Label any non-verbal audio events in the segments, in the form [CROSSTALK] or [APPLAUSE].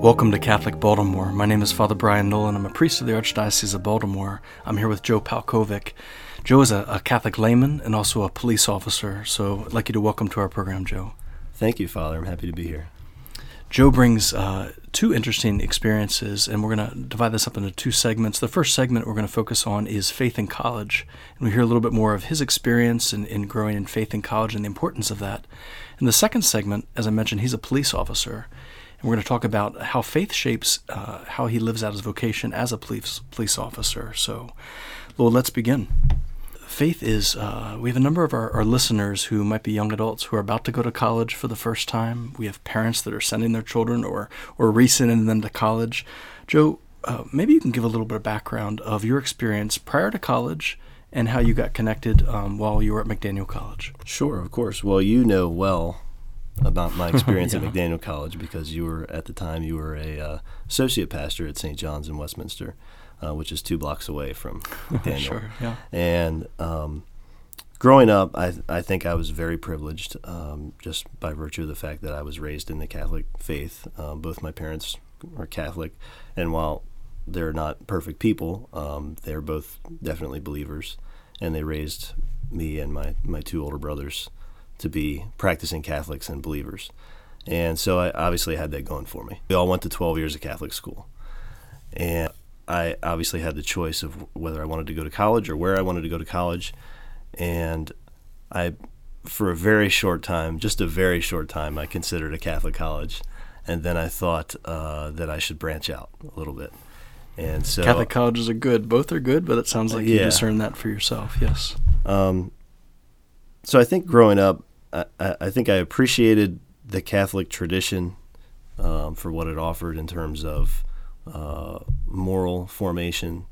Welcome to Catholic Baltimore. My name is Father Brian Nolan. I'm a priest of the Archdiocese of Baltimore. I'm here with Joe Palkovic. Joe is a, a Catholic layman and also a police officer, so I'd like you to welcome to our program, Joe. Thank you, Father. I'm happy to be here. Joe brings uh, two interesting experiences, and we're going to divide this up into two segments. The first segment we're going to focus on is faith in college, and we hear a little bit more of his experience in, in growing in faith in college and the importance of that. In the second segment, as I mentioned, he's a police officer, and we're going to talk about how faith shapes uh, how he lives out his vocation as a police police officer. So, Lord, let's begin faith is uh, we have a number of our, our, listeners who might be young adults who are about to go to college for the first time. We have parents that are sending their children or or resending them to college. Joe, uh, maybe you can give a little bit of background of your experience prior to college and how you got connected um, while you were at McDaniel College. Sure, of course. Well, you know well about my experience [LAUGHS] yeah. at McDaniel College because you were at the time you were a uh, associate pastor at St. John's in Westminster uh, which is two blocks away from [LAUGHS] McDaniel. sure, yeah. And um, growing up, I, I think I was very privileged um, just by virtue of the fact that I was raised in the Catholic faith. Um, both my parents are Catholic, and while they're not perfect people, um, they're both definitely believers, and they raised me and my, my two older brothers to be practicing Catholics and believers. And so I obviously had that going for me. We all went to 12 years of Catholic school. And I obviously had the choice of whether I wanted to go to college or where I wanted to go to college. And I, for a very short time, just a very short time, I considered a Catholic college. And then I thought uh, that I should branch out a little bit. And so Catholic colleges are good. Both are good, but it sounds like yeah. you discern that for yourself. Yes. Um, so I think growing up, I, think I appreciated the Catholic tradition um, for what it offered in terms of uh, moral formation.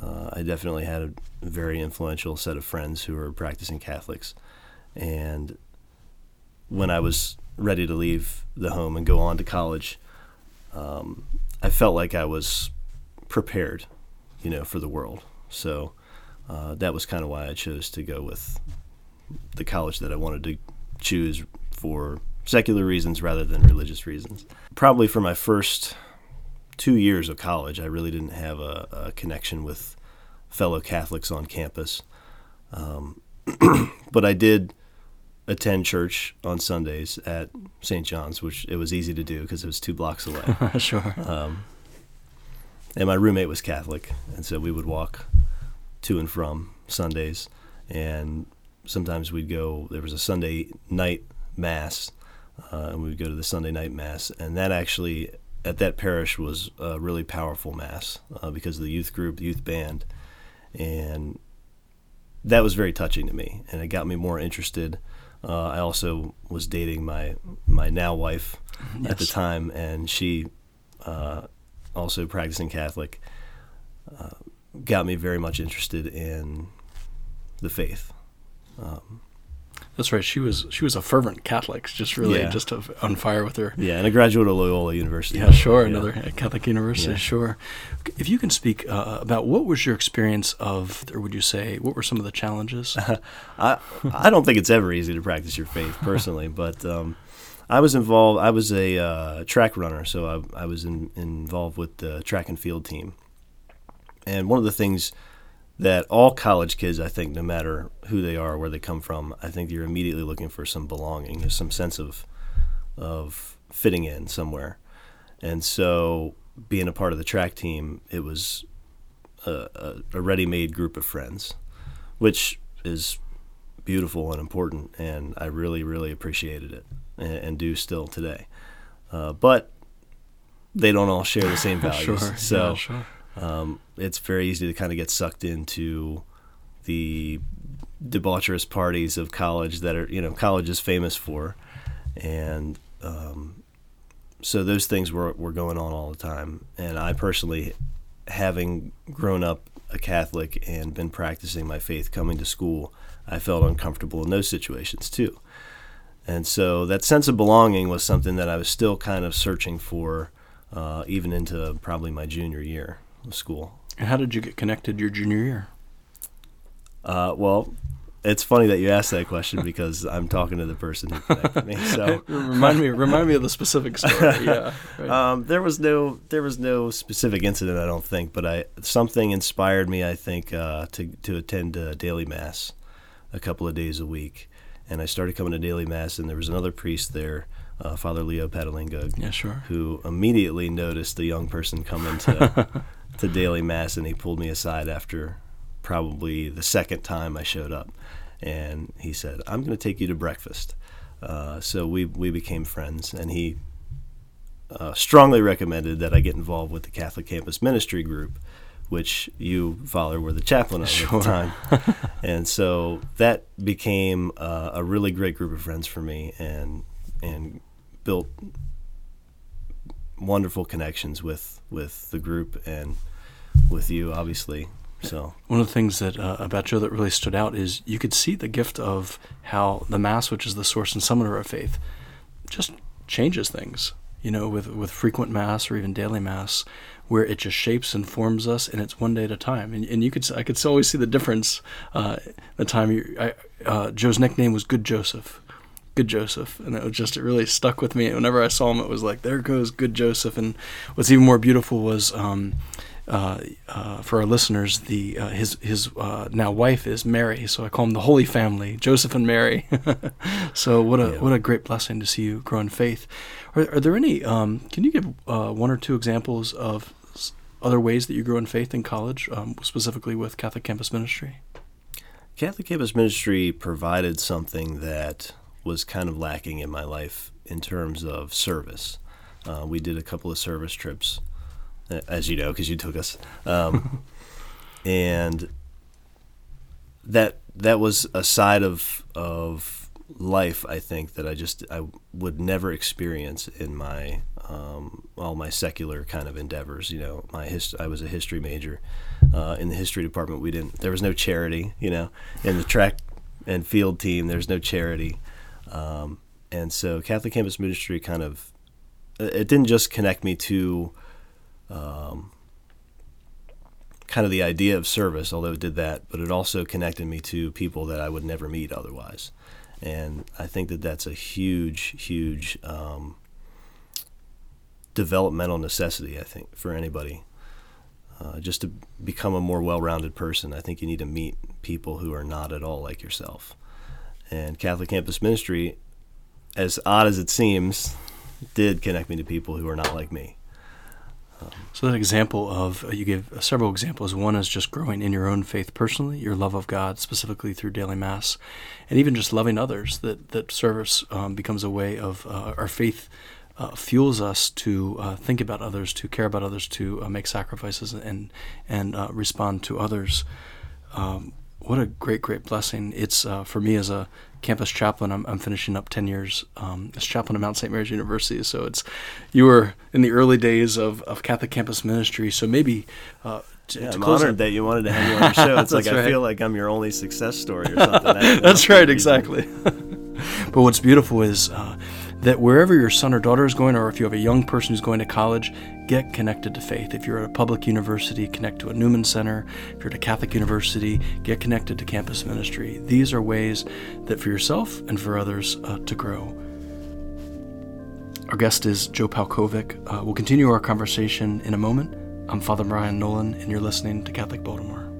Uh, I definitely had a very influential set of friends who were practicing Catholics. And when I was ready to leave the home and go on to college, um, I felt like I was prepared, you know, for the world. So uh, that was kind of why I chose to go with the college that I wanted to choose for secular reasons rather than religious reasons. Probably for my first two years of college, I really didn't have a, a connection with fellow Catholics on campus. Um, [CLEARS THROAT] but I did attend church on Sundays at St. John's, which it was easy to do because it was two blocks away. [LAUGHS] sure. Um, and my roommate was Catholic, and so we would walk to and from Sundays, and sometimes we'd go. There was a Sunday night mass, uh, and we would go to the Sunday night mass, and that actually at that parish was a really powerful mass uh, because of the youth group, the youth band, and that was very touching to me, and it got me more interested. Uh, I also was dating my my now wife yes. at the time, and she uh, also practicing Catholic. Uh, got me very much interested in the faith. Um, that's right. She was she was a fervent Catholic, just really yeah. just on fire with her. Yeah, and a graduate of Loyola University. Yeah, sure, yeah. another Catholic university. Yeah. Sure. If you can speak uh, about what was your experience of, or would you say, what were some of the challenges? [LAUGHS] I I don't think it's ever easy to practice your faith personally, [LAUGHS] but. Um, I was involved. I was a uh, track runner, so I, I was in, involved with the track and field team. And one of the things that all college kids, I think, no matter who they are, where they come from, I think you're immediately looking for some belonging, some sense of of fitting in somewhere. And so, being a part of the track team, it was a, a, ready-made group of friends, which is beautiful and important, and I really, really appreciated it, and, and do still today. Uh, but they don't all share the same [LAUGHS] values. sure. So. Yeah, sure um, it's very easy to kind of get sucked into the debaucherous parties of college that are you know college is famous for, and um, so those things were were going on all the time, and I personally, having grown up a Catholic and been practicing my faith, coming to school, I felt uncomfortable in those situations too. And so that sense of belonging was something that I was still kind of searching for, uh, even into probably my junior year school. And how did you get connected your junior year? Uh, well, it's funny that you asked that question because I'm talking to the person who connected me. [LAUGHS] So remind me, remind me of the specific story. [LAUGHS] Yeah, right. um, there was no, there was no specific incident, I don't think, but I something inspired me, I think, uh, to to attend daily mass a couple of days a week, and I started coming to daily mass, and there was another priest there, uh, Father Leo Patalinghug, yeah, sure. who immediately noticed the young person coming to [LAUGHS] to daily mass, and he pulled me aside after probably the second time I showed up, and he said, "I'm going to take you to breakfast." Uh, so we we became friends, and he uh, strongly recommended that I get involved with the Catholic Campus Ministry Group, which you, Father, were the chaplain of sure. at the time. [LAUGHS] and so that became uh, a really great group of friends for me and and built wonderful connections with, with the group and with you, obviously. So one of the things that uh, about Joe that really stood out is you could see the gift of how the Mass, which is the source and summit of faith, just changes things. You know, with with frequent Mass or even daily Mass, where it just shapes and forms us, and it's one day at a time. And, and you could I could always see the difference. Uh, the time you, I, uh, Joe's nickname was Good Joseph, Good Joseph, and it was just it really stuck with me. Whenever I saw him, it was like there goes Good Joseph. And what's even more beautiful was. Um, uh, uh, for our listeners, the uh, his his uh, now wife is Mary, so I call him the Holy Family, Joseph and Mary. [LAUGHS] so what a yeah. what a great blessing to see you grow in faith. Are, are there any? Um, can you give uh, one or two examples of other ways that you grow in faith in college, um, specifically with Catholic Campus Ministry? Catholic Campus Ministry provided something that was kind of lacking in my life in terms of service. Uh, we did a couple of service trips, as you know, because you took us, um, [LAUGHS] and that that was a side of of life I think that I just I would never experience in my um, all my secular kind of endeavors. You know, my hist- I was a history major. Uh, in the history department, we didn't. There was no charity. You know, in the track and field team, there's no charity. Um, and so Catholic Campus Ministry kind of it didn't just connect me to um, kind of the idea of service, although it did that, but it also connected me to people that I would never meet otherwise. And I think that that's a huge, huge um, developmental necessity, I think, for anybody. Uh, just to become a more well rounded person, I think you need to meet people who are not at all like yourself. And Catholic Campus Ministry, as odd as it seems, did connect me to people who are not like me. So that example of uh, you gave several examples. One is just growing in your own faith personally, your love of God specifically through daily mass, and even just loving others. That that service um, becomes a way of uh, our faith uh, fuels us to uh, think about others, to care about others, to uh, make sacrifices, and and respond to others. Um, what a great, great blessing! It's uh, for me as a campus chaplain. I'm, I'm finishing up ten years um, as chaplain at Mount St. Mary's University. So it's you were in the early days of, of Catholic campus ministry. So maybe. Uh, to, yeah, to I'm honored it. that you wanted to have me on your show. [LAUGHS] It's like right. I feel like I'm your only success story or [LAUGHS] something. That's right, exactly. [LAUGHS] but what's beautiful is uh, that wherever your son or daughter is going, or if you have a young person who's going to college, get connected to faith. If you're at a public university, connect to a Newman Center. If you're at a Catholic university, get connected to campus ministry. These are ways that for yourself and for others uh, to grow. Our guest is Joe Palkovic. Uh, we'll continue our conversation in a moment. I'm Father Brian Nolan, and you're listening to Catholic Baltimore.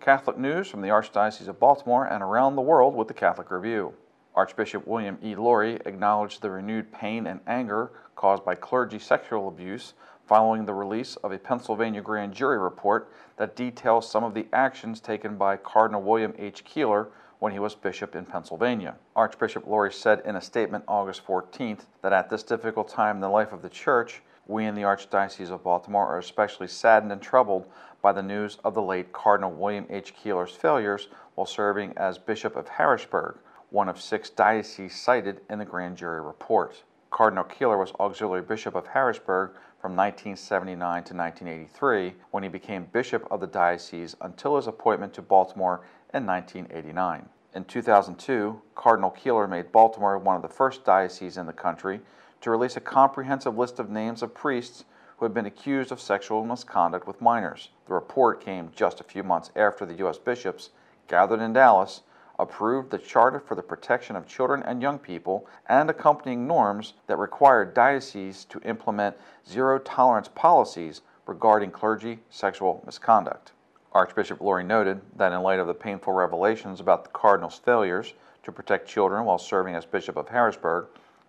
Catholic news from the Archdiocese of Baltimore and around the world with the Catholic Review. Archbishop William E. Lori acknowledged the renewed pain and anger caused by clergy sexual abuse following the release of a Pennsylvania grand jury report that details some of the actions taken by Cardinal William H. Keeler when he was bishop in Pennsylvania. Archbishop Lori said in a statement August 14th that at this difficult time in the life of the Church, we in the Archdiocese of Baltimore are especially saddened and troubled by the news of the late Cardinal William H. Keeler's failures while serving as Bishop of Harrisburg one of six dioceses cited in the grand jury report. Cardinal Keeler was auxiliary bishop of Harrisburg from 1979 to 1983 when he became bishop of the diocese until his appointment to Baltimore in 1989. In 2002, Cardinal Keeler made Baltimore one of the first dioceses in the country to release a comprehensive list of names of priests who had been accused of sexual misconduct with minors. The report came just a few months after the U.S. bishops gathered in Dallas approved the Charter for the Protection of Children and Young People and accompanying norms that required dioceses to implement zero tolerance policies regarding clergy sexual misconduct. Archbishop Lori noted that in light of the painful revelations about the Cardinal's failures to protect children while serving as Bishop of Harrisburg,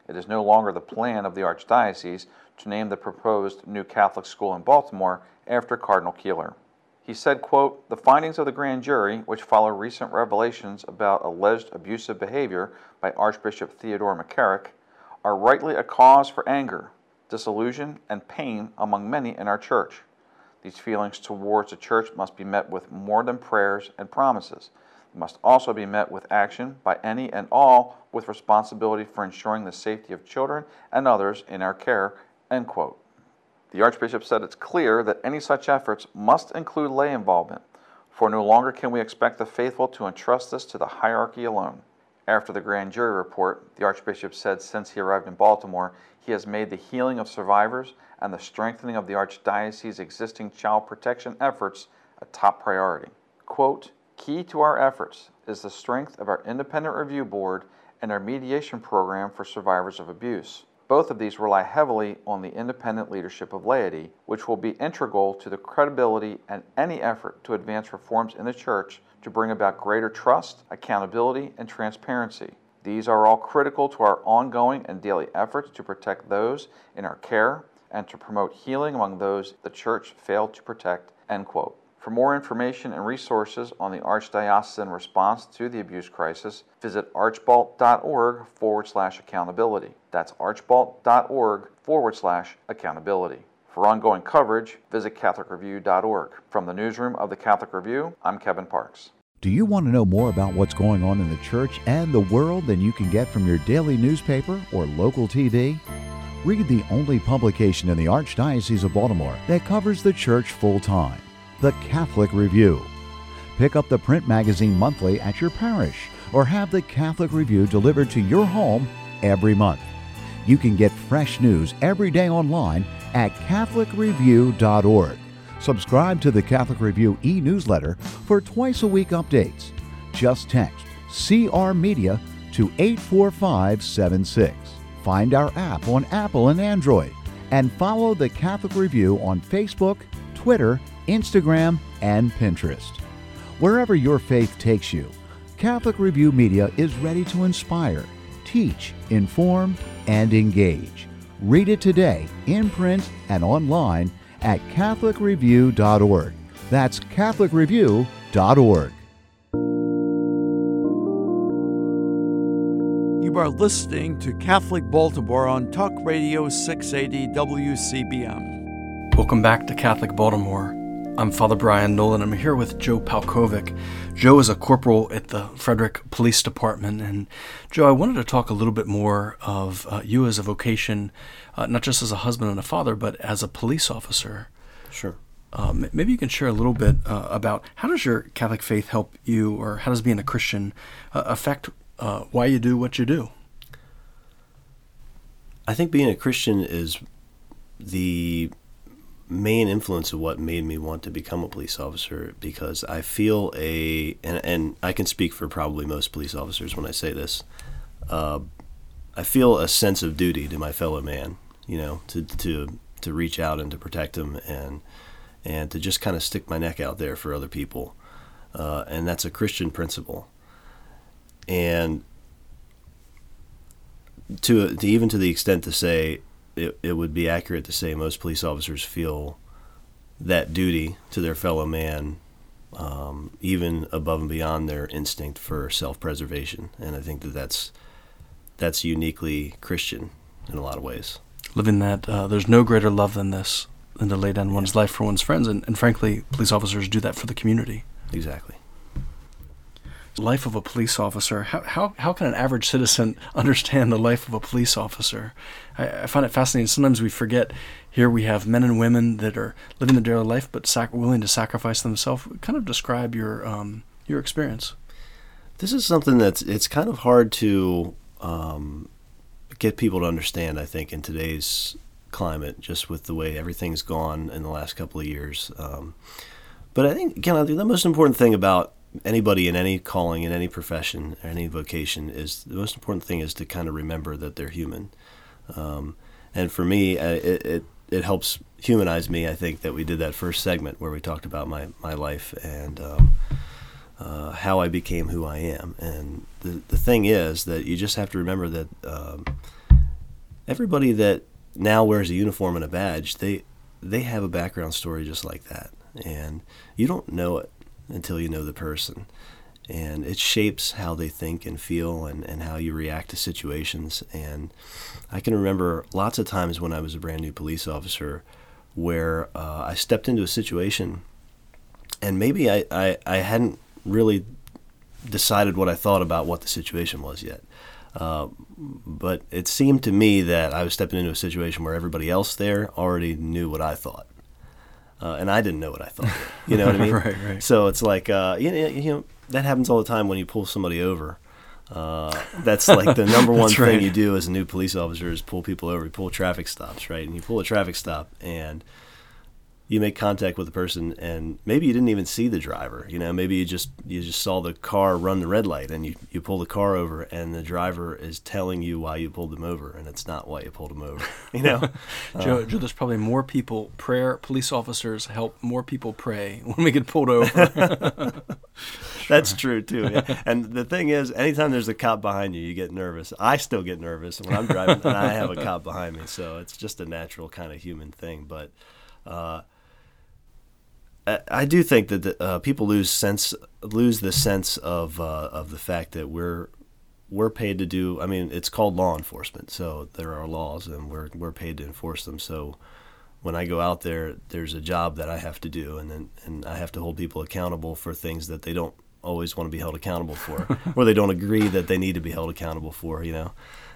it is no longer the plan of the Archdiocese to name the proposed new Catholic school in Baltimore after Cardinal Keeler. He said, quote, The findings of the grand jury, which follow recent revelations about alleged abusive behavior by Archbishop Theodore McCarrick, are rightly a cause for anger, disillusion, and pain among many in our church. These feelings towards the church must be met with more than prayers and promises. They must also be met with action by any and all with responsibility for ensuring the safety of children and others in our care. End quote. The Archbishop said it's clear that any such efforts must include lay involvement, for no longer can we expect the faithful to entrust this to the hierarchy alone. After the grand jury report, the Archbishop said since he arrived in Baltimore, he has made the healing of survivors and the strengthening of the Archdiocese's existing child protection efforts a top priority. Quote, Key to our efforts is the strength of our independent review board and our mediation program for survivors of abuse. Both of these rely heavily on the independent leadership of laity, which will be integral to the credibility and any effort to advance reforms in the Church to bring about greater trust, accountability, and transparency. These are all critical to our ongoing and daily efforts to protect those in our care and to promote healing among those the Church failed to protect. End quote. For more information and resources on the Archdiocesan response to the abuse crisis, visit archbalt.org forward slash accountability. That's archbalt.org forward slash accountability. For ongoing coverage, visit CatholicReview.org. From the newsroom of the Catholic Review, I'm Kevin Parks. Do you want to know more about what's going on in the church and the world than you can get from your daily newspaper or local TV? Read the only publication in the Archdiocese of Baltimore that covers the church full time the Catholic Review. Pick up the print magazine monthly at your parish or have the Catholic Review delivered to your home every month. You can get fresh news every day online at CatholicReview.org. Subscribe to the Catholic Review e newsletter for twice a week updates. Just text CR Media to 84576. Find our app on Apple and Android and follow the Catholic Review on Facebook, Twitter, Instagram, and Pinterest. Wherever your faith takes you, Catholic Review Media is ready to inspire, teach, inform, and engage. Read it today in print and online at CatholicReview.org. That's CatholicReview.org. You are listening to Catholic Baltimore on Talk Radio 680 WCBM. Welcome back to Catholic Baltimore. I'm Father Brian Nolan. I'm here with Joe Palkovic. Joe is a corporal at the Frederick Police Department. And Joe, I wanted to talk a little bit more of uh, you as a vocation, uh, not just as a husband and a father, but as a police officer. Sure. Um, maybe you can share a little bit uh, about how does your Catholic faith help you, or how does being a Christian uh, affect uh, why you do what you do? I think being a Christian is the main influence of what made me want to become a police officer because I feel a and, and I can speak for probably most police officers when I say this. Uh, I feel a sense of duty to my fellow man, you know, to to to reach out and to protect them and and to just kind of stick my neck out there for other people, uh, and that's a Christian principle. And to, to even to the extent to say it, it would be accurate to say most police officers feel that duty to their fellow man, um, even above and beyond their instinct for self-preservation. And I think that that's that's uniquely Christian in a lot of ways. Living that, uh, there's no greater love than this, than to lay down yeah. one's life for one's friends, and, and frankly, police officers do that for the community. Exactly. Life of a police officer. How, how, how can an average citizen [LAUGHS] understand the life of a police officer? I, I find it fascinating. Sometimes we forget here we have men and women that are living the daily life but sac- willing to sacrifice themselves. Kind of describe your, um, your experience. This is something that's it's kind of hard to um, get people to understand. I think in today's climate, just with the way everything's gone in the last couple of years. Um, but I think again, I think the most important thing about anybody in any calling, in any profession, any vocation is the most important thing is to kind of remember that they're human. Um, and for me, uh, it, it it helps humanize me. I think that we did that first segment where we talked about my my life and. Um, uh, how I became who I am. And the, the thing is that you just have to remember that um, everybody that now wears a uniform and a badge, they they have a background story just like that, and you don't know it until you know the person, and it shapes how they think and feel and, and how you react to situations. And I can remember lots of times when I was a brand new police officer where uh, I stepped into a situation, and maybe I, I, I hadn't really decided what I thought about what the situation was yet. Uh, but it seemed to me that I was stepping into a situation where everybody else there already knew what I thought. Uh, and I didn't know what I thought. You know what I [LAUGHS] mean? right, right. So it's like, uh, you, know, you know, that happens all the time when you pull somebody over. Uh, that's like the [LAUGHS] number one thing right. you do as a new police officer is pull people over. You pull traffic stops, right? And you pull a traffic stop, and you make contact with the person and maybe you didn't even see the driver you know maybe you just you just saw the car run the red light and you, you pull the car over and the driver is telling you why you pulled them over and it's not why you pulled them over you know? [LAUGHS] Joe, uh, Joe, there's probably more people prayer police officers help more people pray [LAUGHS] when we get pulled over. [LAUGHS] That's true too yeah. and the thing is anytime there's a cop behind you you get nervous. I still get nervous when i'm driving and i have a cop behind me so it's just a natural kind of human thing but uh, I do think that the, uh, people lose sense lose the sense of uh, of the fact that we're we're paid to do. I mean, it's called law enforcement, so there are laws, and we're we're paid to enforce them. So when I go out there, there's a job that I have to do, and then and I have to hold people accountable for things that they don't always want to be held accountable for, [LAUGHS] or they don't agree that they need to be held accountable for. You know.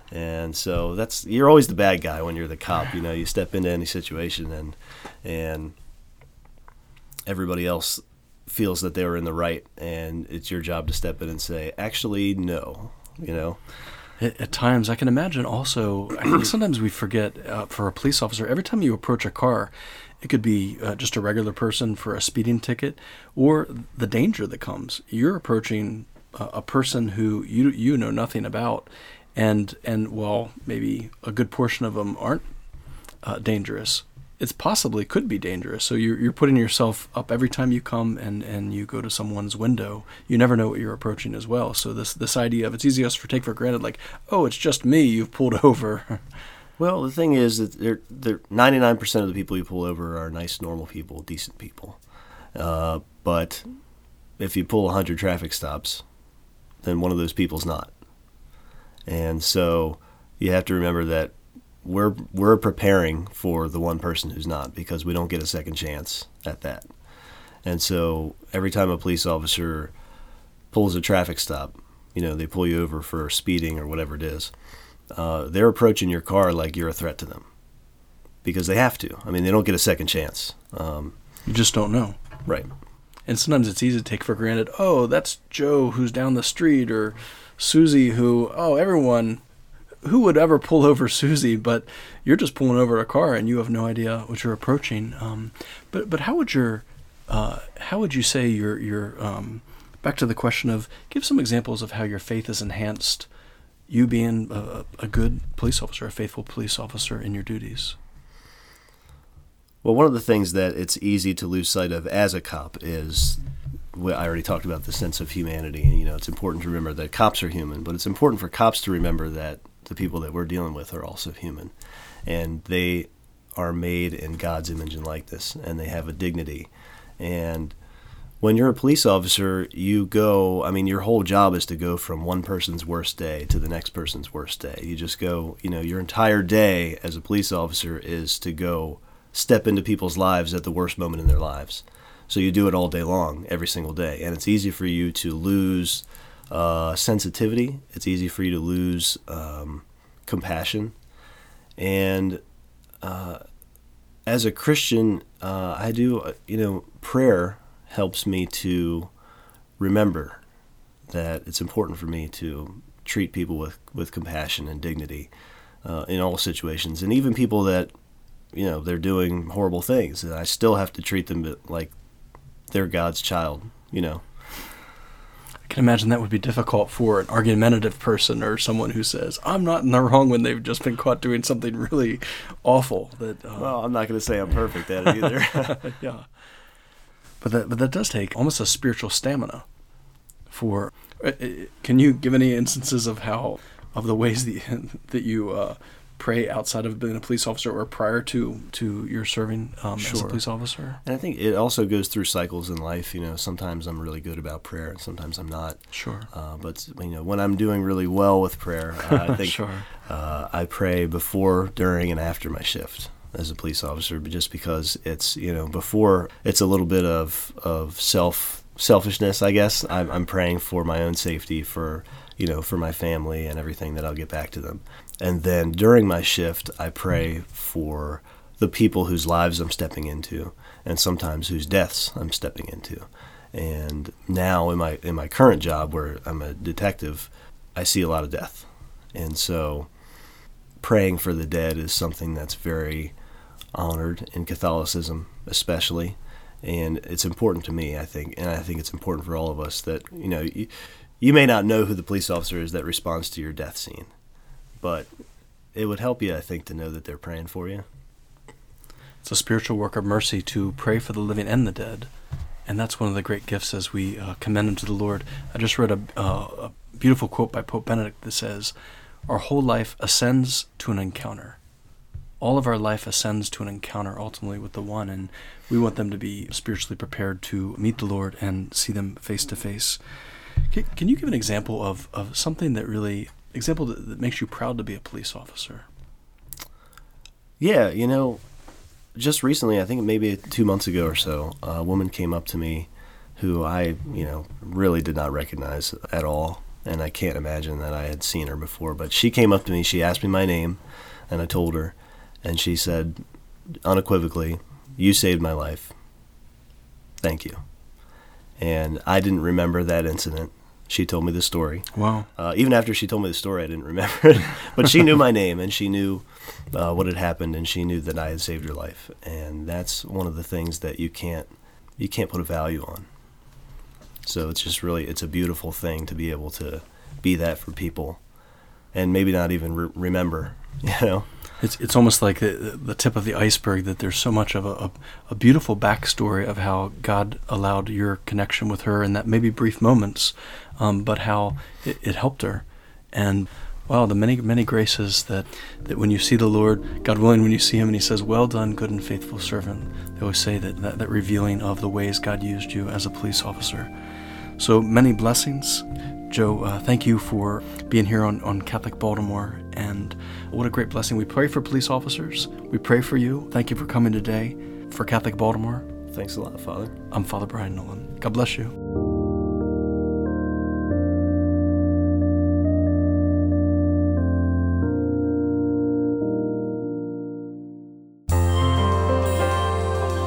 And so that's you're always the bad guy when you're the cop. You know, you step into any situation and and everybody else feels that they were in the right, and it's your job to step in and say, actually, no. You know. At, at times, I can imagine also. I think [CLEARS THROAT] sometimes we forget uh, for a police officer. Every time you approach a car, it could be uh, just a regular person for a speeding ticket, or the danger that comes. You're approaching uh, a person who you you know nothing about, and and well, maybe a good portion of them aren't uh, dangerous it's possibly could be dangerous. So you're, you're putting yourself up every time you come and, and you go to someone's window. You never know what you're approaching as well. So this this idea of it's easy to take for granted, like oh, it's just me you've pulled [LAUGHS] over. well, the thing is that they're, they're 99% of the people you pull over are nice, normal people, decent people. Uh, but if you pull 100 traffic stops, then one of those people's not. And so you have to remember that we're we're preparing for the one person who's not because we don't get a second chance at that. And so every time a police officer pulls a traffic stop, you know, they pull you over for speeding or whatever it is, uh, they're approaching your car like you're a threat to them because they have to. I mean, they don't get a second chance. Um, you just don't know. Right. And sometimes it's easy to take for granted, oh, that's Joe who's down the street or Susie who, oh, everyone who would ever pull over Susie? But you're just pulling over a car and you have no idea what you're approaching. Um, but but how would your uh, how would you say your your um, back to the question of give some examples of how your faith is enhanced you being a, a good police officer, a faithful police officer in your duties. Well, one of the things that it's easy to lose sight of as a cop is I already talked about the sense of humanity. You know, it's important to remember that cops are human, but it's important for cops to remember that the people that we're dealing with are also human, and they are made in God's image and likeness, and they have a dignity. And when you're a police officer, you go, I mean, your whole job is to go from one person's worst day to the next person's worst day. You just go, you know, your entire day as a police officer is to go step into people's lives at the worst moment in their lives. So you do it all day long, every single day. And it's easy for you to lose uh, sensitivity. It's easy for you to lose um, compassion. And uh, as a Christian, uh, I do, you know, prayer helps me to remember that it's important for me to treat people with, with compassion and dignity uh, in all situations. And even people that, you know, they're doing horrible things, I still have to treat them like they're God's child, you know. I can imagine that would be difficult for an argumentative person or someone who says, "I'm not in the wrong" when they've just been caught doing something really awful. That uh, well, I'm not going to say I'm perfect at it either. [LAUGHS] yeah, but that but that does take almost a spiritual stamina. For uh, uh, can you give any instances of how of the ways that you, [LAUGHS] that you uh, pray outside of being a police officer or prior to to your serving um, sure. as a police officer? And I think it also goes through cycles in life. You know, sometimes I'm really good about prayer, and sometimes I'm not. Sure. Uh, but you know, when I'm doing really well with prayer, uh, I [LAUGHS] think sure. uh, I pray before, during, and after my shift as a police officer, but just because it's you know before it's a little bit of of self selfishness, I guess. I'm, I'm praying for my own safety, for you know, for my family and everything that I'll get back to them. And then during my shift, I pray for the people whose lives I'm stepping into, and sometimes whose deaths I'm stepping into. And now in my in my current job, where I'm a detective, I see a lot of death, and so praying for the dead is something that's very honored in Catholicism, especially, and it's important to me. I think, and I think it's important for all of us that you know. You, you may not know who the police officer is that responds to your death scene, but it would help you, I think, to know that they're praying for you. It's a spiritual work of mercy to pray for the living and the dead. And that's one of the great gifts as we uh, commend them to the Lord. I just read a, uh, a beautiful quote by Pope Benedict that says, Our whole life ascends to an encounter. All of our life ascends to an encounter ultimately with the one, and we want them to be spiritually prepared to meet the Lord and see them face to face. Can you give an example of, of something that really example that, that makes you proud to be a police officer? Yeah, you know, just recently, I think maybe two months ago or so, a woman came up to me who I, you know, really did not recognize at all. And I can't imagine that I had seen her before. But she came up to me, she asked me my name, and I told her. And she said unequivocally, You saved my life. Thank you. And I didn't remember that incident she told me the story. Wow. Uh, even after she told me the story, I didn't remember it. [LAUGHS] but she knew my name and she knew uh, what had happened and she knew that I had saved her life. And that's one of the things that you can't you can't put a value on. So it's just really it's a beautiful thing to be able to be that for people, and maybe not even re- remember. [LAUGHS] You know. It's it's almost like the, the tip of the iceberg that there's so much of a, a, a, beautiful backstory of how God allowed your connection with her in that maybe brief moments, um, but how it, it, helped her, and wow, the many many graces that that when you see the Lord, God willing, when you see Him and He says, "Well done, good and faithful servant," they always say that that, that revealing of the ways God used you as a police officer. So many blessings. Joe, uh, thank you for being here on, on Catholic Baltimore, and what a great blessing. We pray for police officers. We pray for you. Thank you for coming today for Catholic Baltimore. Thanks a lot, Father. I'm Father Brian Nolan. God bless you.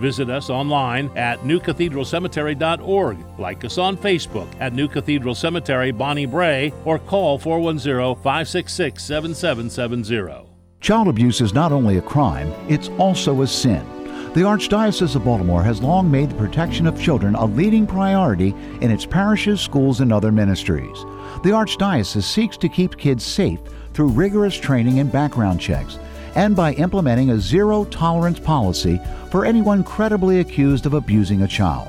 Visit us online at newcathedralcemetery.org. Like us on Facebook at New Cathedral Cemetery Bonnie Brae or call 410 566 7770. Child abuse is not only a crime, it's also a sin. The Archdiocese of Baltimore has long made the protection of children a leading priority in its parishes, schools, and other ministries. The Archdiocese seeks to keep kids safe through rigorous training and background checks, and by implementing a zero tolerance policy for anyone credibly accused of abusing a child.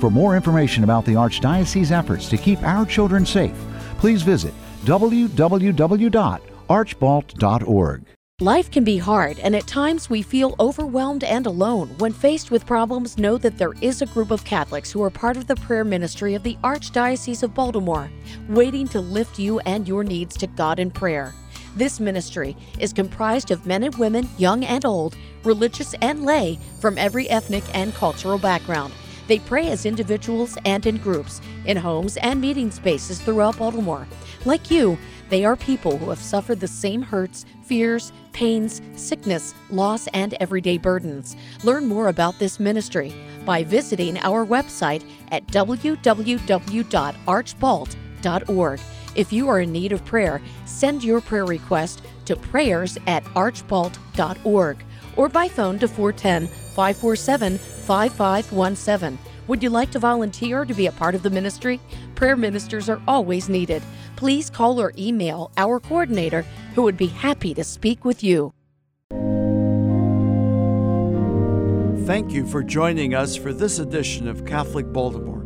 For more information about the Archdiocese's efforts to keep our children safe, please visit www.archbalt.org. Life can be hard, and at times we feel overwhelmed and alone. When faced with problems, know that there is a group of Catholics who are part of the prayer ministry of the Archdiocese of Baltimore, waiting to lift you and your needs to God in prayer. This ministry is comprised of men and women, young and old, religious and lay, from every ethnic and cultural background. They pray as individuals and in groups, in homes and meeting spaces throughout Baltimore. Like you, they are people who have suffered the same hurts, fears, pains, sickness, loss, and everyday burdens. Learn more about this ministry by visiting our website at www.archbalt.org. If you are in need of prayer, send your prayer request to prayers at archbalt.org or by phone to 410 547 5517. Would you like to volunteer to be a part of the ministry? Prayer ministers are always needed. Please call or email our coordinator who would be happy to speak with you. Thank you for joining us for this edition of Catholic Baltimore.